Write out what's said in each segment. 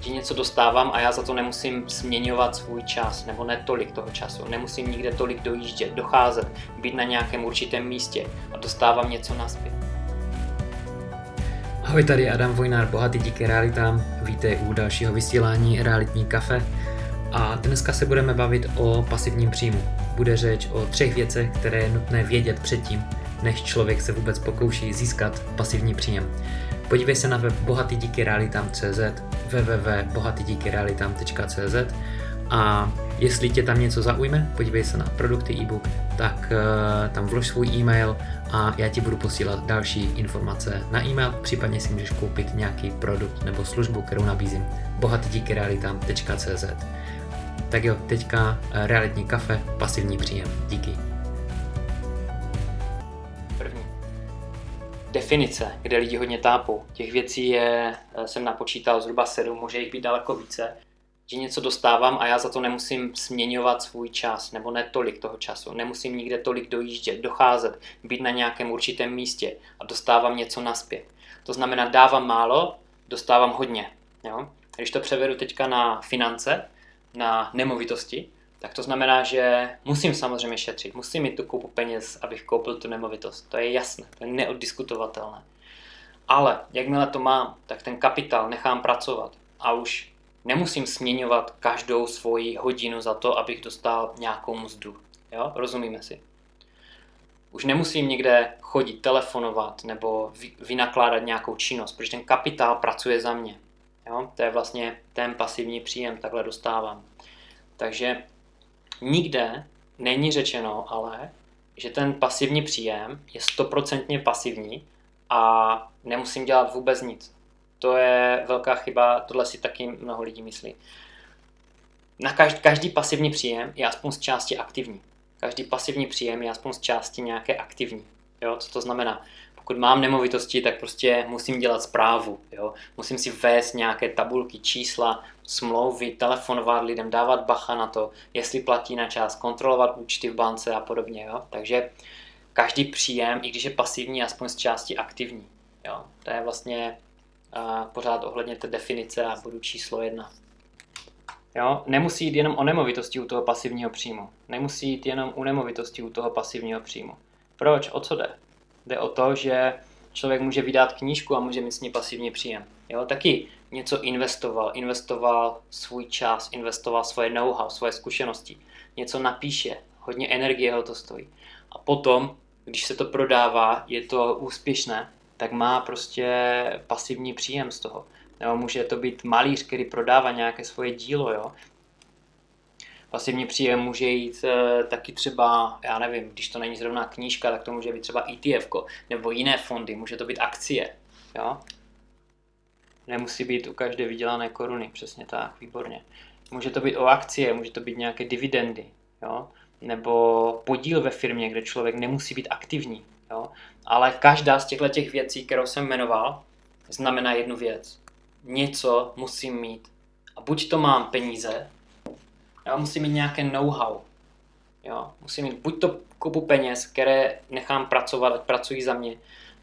že něco dostávám a já za to nemusím směňovat svůj čas, nebo ne tolik toho času. Nemusím nikde tolik dojíždět, docházet, být na nějakém určitém místě a dostávám něco naspět. Ahoj, tady Adam Vojnár, bohatý díky realitám. Vítej u dalšího vysílání Realitní kafe. A dneska se budeme bavit o pasivním příjmu. Bude řeč o třech věcech, které je nutné vědět předtím, než člověk se vůbec pokouší získat pasivní příjem. Podívej se na web bohatydíkyrealitám.cz www.bohatydíkyrealitám.cz a jestli tě tam něco zaujme, podívej se na produkty e-book, tak uh, tam vlož svůj e-mail a já ti budu posílat další informace na e-mail, případně si můžeš koupit nějaký produkt nebo službu, kterou nabízím bohatydíkyrealitám.cz Tak jo, teďka eh, realitní kafe, pasivní příjem. Díky. Definice, kde lidi hodně tápou. Těch věcí je, eh, jsem napočítal zhruba sedm, může jich být daleko více že něco dostávám a já za to nemusím směňovat svůj čas, nebo ne tolik toho času. Nemusím nikde tolik dojíždět, docházet, být na nějakém určitém místě a dostávám něco naspět. To znamená, dávám málo, dostávám hodně. Jo? Když to převedu teďka na finance, na nemovitosti, tak to znamená, že musím samozřejmě šetřit, musím mít tu koupu peněz, abych koupil tu nemovitost. To je jasné, to je neoddiskutovatelné. Ale jakmile to mám, tak ten kapitál nechám pracovat a už nemusím směňovat každou svoji hodinu za to, abych dostal nějakou mzdu. Jo? Rozumíme si? Už nemusím někde chodit, telefonovat nebo vynakládat nějakou činnost, protože ten kapitál pracuje za mě. Jo? To je vlastně ten pasivní příjem, takhle dostávám. Takže nikde není řečeno ale, že ten pasivní příjem je stoprocentně pasivní a nemusím dělat vůbec nic. To je velká chyba, tohle si taky mnoho lidí myslí. Na každý, každý pasivní příjem je aspoň z části aktivní. Každý pasivní příjem je aspoň z části nějaké aktivní. Jo? Co to znamená? Pokud mám nemovitosti, tak prostě musím dělat zprávu. Jo? Musím si vést nějaké tabulky, čísla, smlouvy, telefonovat lidem, dávat bacha na to, jestli platí na čas, kontrolovat účty v bance a podobně. Jo? Takže každý příjem, i když je pasivní, aspoň z části aktivní. Jo? To je vlastně a pořád ohledně té definice a bodu číslo jedna. Jo? Nemusí jít jenom o nemovitosti u toho pasivního příjmu. Nemusí jít jenom u nemovitosti u toho pasivního příjmu. Proč? O co jde? Jde o to, že člověk může vydat knížku a může mít s ní pasivní příjem. Jo? Taky něco investoval, investoval svůj čas, investoval svoje know-how, svoje zkušenosti. Něco napíše, hodně energie ho to stojí. A potom, když se to prodává, je to úspěšné, tak má prostě pasivní příjem z toho. Nebo může to být malíř, který prodává nějaké svoje dílo, jo. Pasivní příjem může jít e, taky třeba, já nevím, když to není zrovna knížka, tak to může být třeba ETF nebo jiné fondy, může to být akcie, jo. Nemusí být u každé vydělané koruny, přesně tak, výborně. Může to být o akcie, může to být nějaké dividendy, jo. Nebo podíl ve firmě, kde člověk nemusí být aktivní, Jo? Ale každá z těchto těch věcí, kterou jsem jmenoval, znamená jednu věc. Něco musím mít. A buď to mám peníze, já musím mít nějaké know-how. Jo? Musím mít buď to kupu peněz, které nechám pracovat, ať pracují za mě,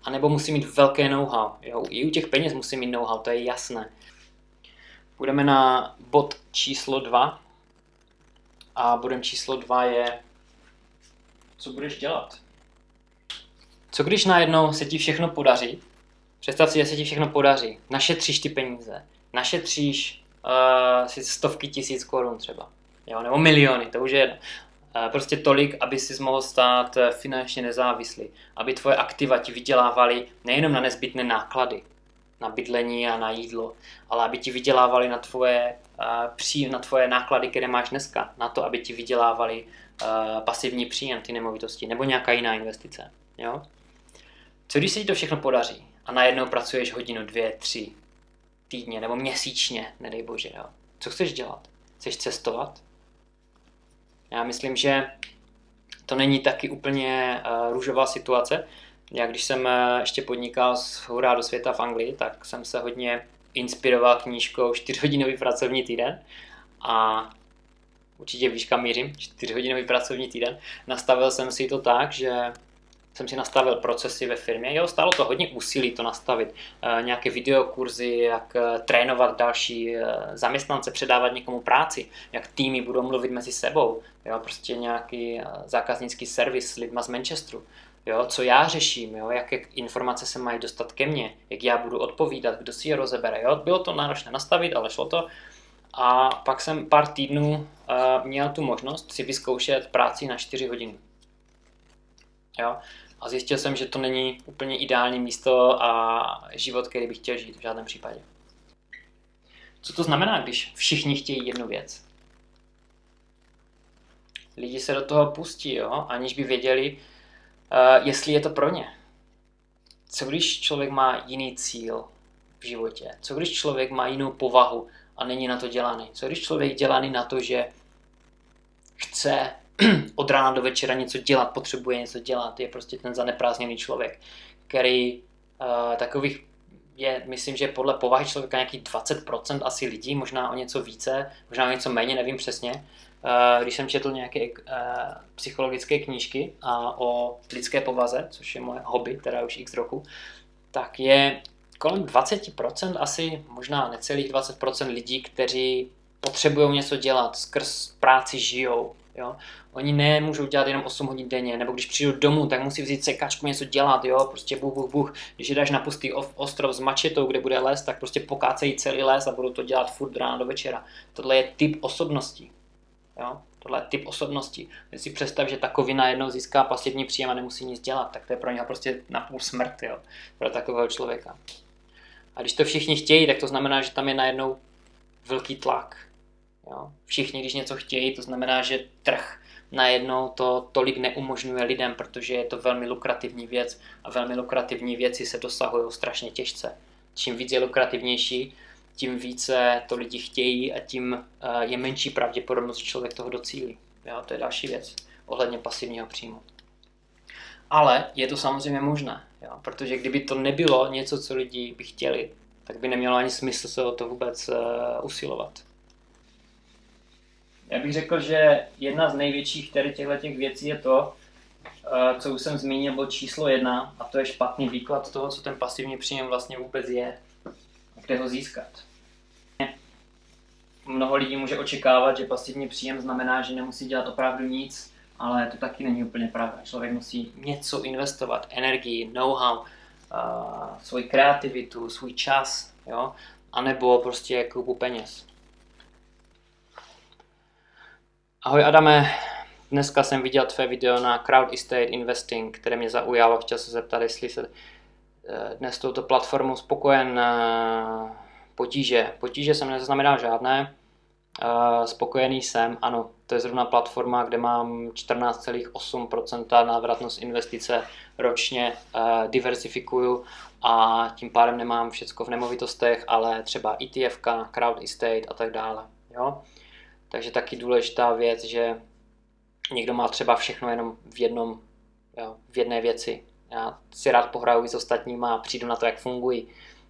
anebo musím mít velké know-how. Jo? I u těch peněz musím mít know-how, to je jasné. Budeme na bod číslo 2. A bodem číslo 2 je, co budeš dělat. Co když najednou se ti všechno podaří? Představ si, že se ti všechno podaří. Našetříš ty peníze. Našetříš uh, si stovky tisíc korun třeba. Jo, nebo miliony, to už je jedno. Uh, prostě tolik, aby si mohl stát uh, finančně nezávislý. Aby tvoje aktiva ti vydělávaly nejenom na nezbytné náklady, na bydlení a na jídlo, ale aby ti vydělávali na tvoje, uh, pří, na tvoje náklady, které máš dneska. Na to, aby ti vydělávali pasivní příjem, ty nemovitosti, nebo nějaká jiná investice. Jo? Co když se ti to všechno podaří a najednou pracuješ hodinu, dvě, tři týdně nebo měsíčně, nedej bože, jo? Co chceš dělat? Chceš cestovat? Já myslím, že to není taky úplně uh, růžová situace. Já když jsem uh, ještě podnikal z hurá do světa v Anglii, tak jsem se hodně inspiroval knížkou 4-hodinový pracovní týden a určitě víš, kam mířím, 4-hodinový pracovní týden. Nastavil jsem si to tak, že jsem si nastavil procesy ve firmě. Jo, stálo to hodně úsilí to nastavit. E, nějaké videokurzy, jak e, trénovat další e, zaměstnance, předávat někomu práci, jak týmy budou mluvit mezi sebou. Jo, prostě nějaký zákaznický servis s lidma z Manchesteru. Jo, co já řeším, jo, jaké informace se mají dostat ke mně, jak já budu odpovídat, kdo si je rozebere. Jo. Bylo to náročné nastavit, ale šlo to. A pak jsem pár týdnů uh, měl tu možnost si vyzkoušet práci na 4 hodiny. Jo? A zjistil jsem, že to není úplně ideální místo a život, který bych chtěl žít v žádném případě. Co to znamená, když všichni chtějí jednu věc? Lidi se do toho pustí, jo? aniž by věděli, uh, jestli je to pro ně. Co když člověk má jiný cíl v životě? Co když člověk má jinou povahu a není na to dělaný? Co když člověk dělaný na to, že chce od rána do večera něco dělat, potřebuje něco dělat, je prostě ten zaneprázdněný člověk, který uh, takových je, myslím, že podle povahy člověka nějakých 20% asi lidí, možná o něco více, možná o něco méně, nevím přesně. Uh, když jsem četl nějaké uh, psychologické knížky a o lidské povaze, což je moje hobby, teda už x roku, tak je kolem 20%, asi možná necelých 20% lidí, kteří potřebují něco dělat, skrz práci žijou. Jo? Oni nemůžou dělat jenom 8 hodin denně, nebo když přijdou domů, tak musí vzít sekačku něco dělat, jo? prostě buch, buch, buch. Když je dáš na pustý ostrov s mačetou, kde bude les, tak prostě pokácejí celý les a budou to dělat furt ráno do večera. Tohle je typ osobnosti. Jo? Tohle je typ osobnosti. Když si představ, že takovina jednou získá pasivní příjem a nemusí nic dělat, tak to je pro něho prostě napůl smrt, jo? pro takového člověka. A když to všichni chtějí, tak to znamená, že tam je najednou velký tlak. Jo? Všichni, když něco chtějí, to znamená, že trh najednou to tolik neumožňuje lidem, protože je to velmi lukrativní věc a velmi lukrativní věci se dosahují strašně těžce. Čím víc je lukrativnější, tím více to lidi chtějí a tím eh, je menší pravděpodobnost, že člověk toho docílí. Jo, to je další věc ohledně pasivního příjmu. Ale je to samozřejmě možné, jo, protože kdyby to nebylo něco, co lidi by chtěli, tak by nemělo ani smysl se o to vůbec uh, usilovat. Já bych řekl, že jedna z největších tady těchto těch věcí je to, eh, co už jsem zmínil, byl číslo jedna, a to je špatný výklad toho, co ten pasivní příjem vlastně vůbec je a kde ho získat. Mnoho lidí může očekávat, že pasivní příjem znamená, že nemusí dělat opravdu nic, ale to taky není úplně pravda. Člověk musí něco investovat, energii, know-how, uh, svoji kreativitu, svůj čas, jo? anebo prostě koupu peněz. Ahoj Adame, dneska jsem viděl tvé video na Crowd Estate Investing, které mě zaujalo. Chtěl se zeptat, jestli se eh, dnes touto platformou spokojen eh, potíže. Potíže jsem nezaznamenal žádné, eh, spokojený jsem, ano, to je zrovna platforma, kde mám 14,8% návratnost investice ročně, diversifikuju a tím pádem nemám všecko v nemovitostech, ale třeba ETF, Crowd Estate a tak dále. Jo? Takže taky důležitá věc, že někdo má třeba všechno jenom v jednom, jo, v jedné věci. Já si rád pohraju s ostatníma a přijdu na to, jak fungují.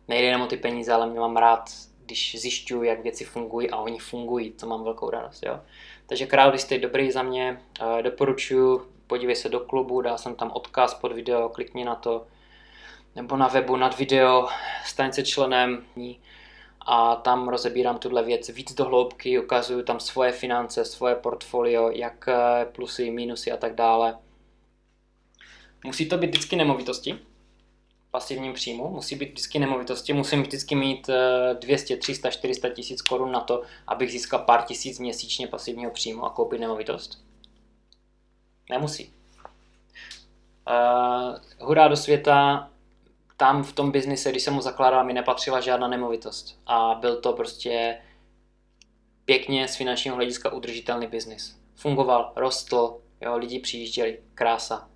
Nejde jenom o ty peníze, ale mě mám rád, když zjišťuju, jak věci fungují a oni fungují, to mám velkou radost. Jo. Takže Crowdlist je dobrý za mě, doporučuji, podívej se do klubu, dal jsem tam odkaz pod video, klikni na to, nebo na webu nad video, staň se členem a tam rozebírám tuhle věc víc do hloubky, ukazuju tam svoje finance, svoje portfolio, jak eh, plusy, minusy a tak dále. Musí to být vždycky nemovitosti, pasivním příjmu, musí být vždycky nemovitosti, musím vždycky mít 200, 300, 400 tisíc korun na to, abych získal pár tisíc měsíčně pasivního příjmu a koupit nemovitost. Nemusí. Uh, hurá do světa, tam v tom biznise, když jsem mu zakládal, mi nepatřila žádná nemovitost. A byl to prostě pěkně z finančního hlediska udržitelný biznis. Fungoval, rostl, jo, lidi přijížděli, krása.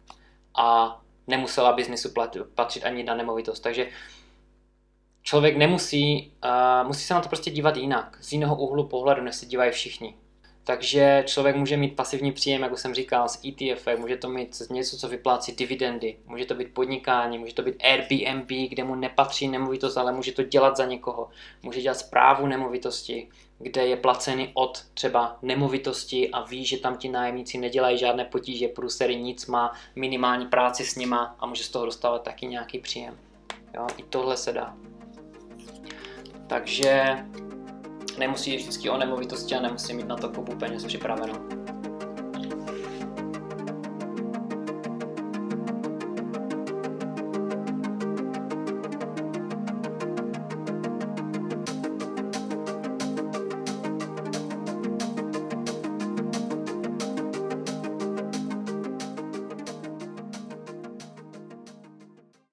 A nemusela biznisu patřit ani na nemovitost. Takže člověk nemusí, uh, musí se na to prostě dívat jinak, z jiného úhlu pohledu, než se dívají všichni. Takže člověk může mít pasivní příjem, jako jsem říkal, z ETF, může to mít něco, co vyplácí dividendy, může to být podnikání, může to být Airbnb, kde mu nepatří nemovitost, ale může to dělat za někoho. Může dělat zprávu nemovitosti, kde je placený od třeba nemovitosti a ví, že tam ti nájemníci nedělají žádné potíže, průsery, nic, má minimální práci s nima a může z toho dostávat taky nějaký příjem. Jo, i tohle se dá. Takže nemusí vždycky o nemovitosti a nemusí mít na to kupu peněz připravenou.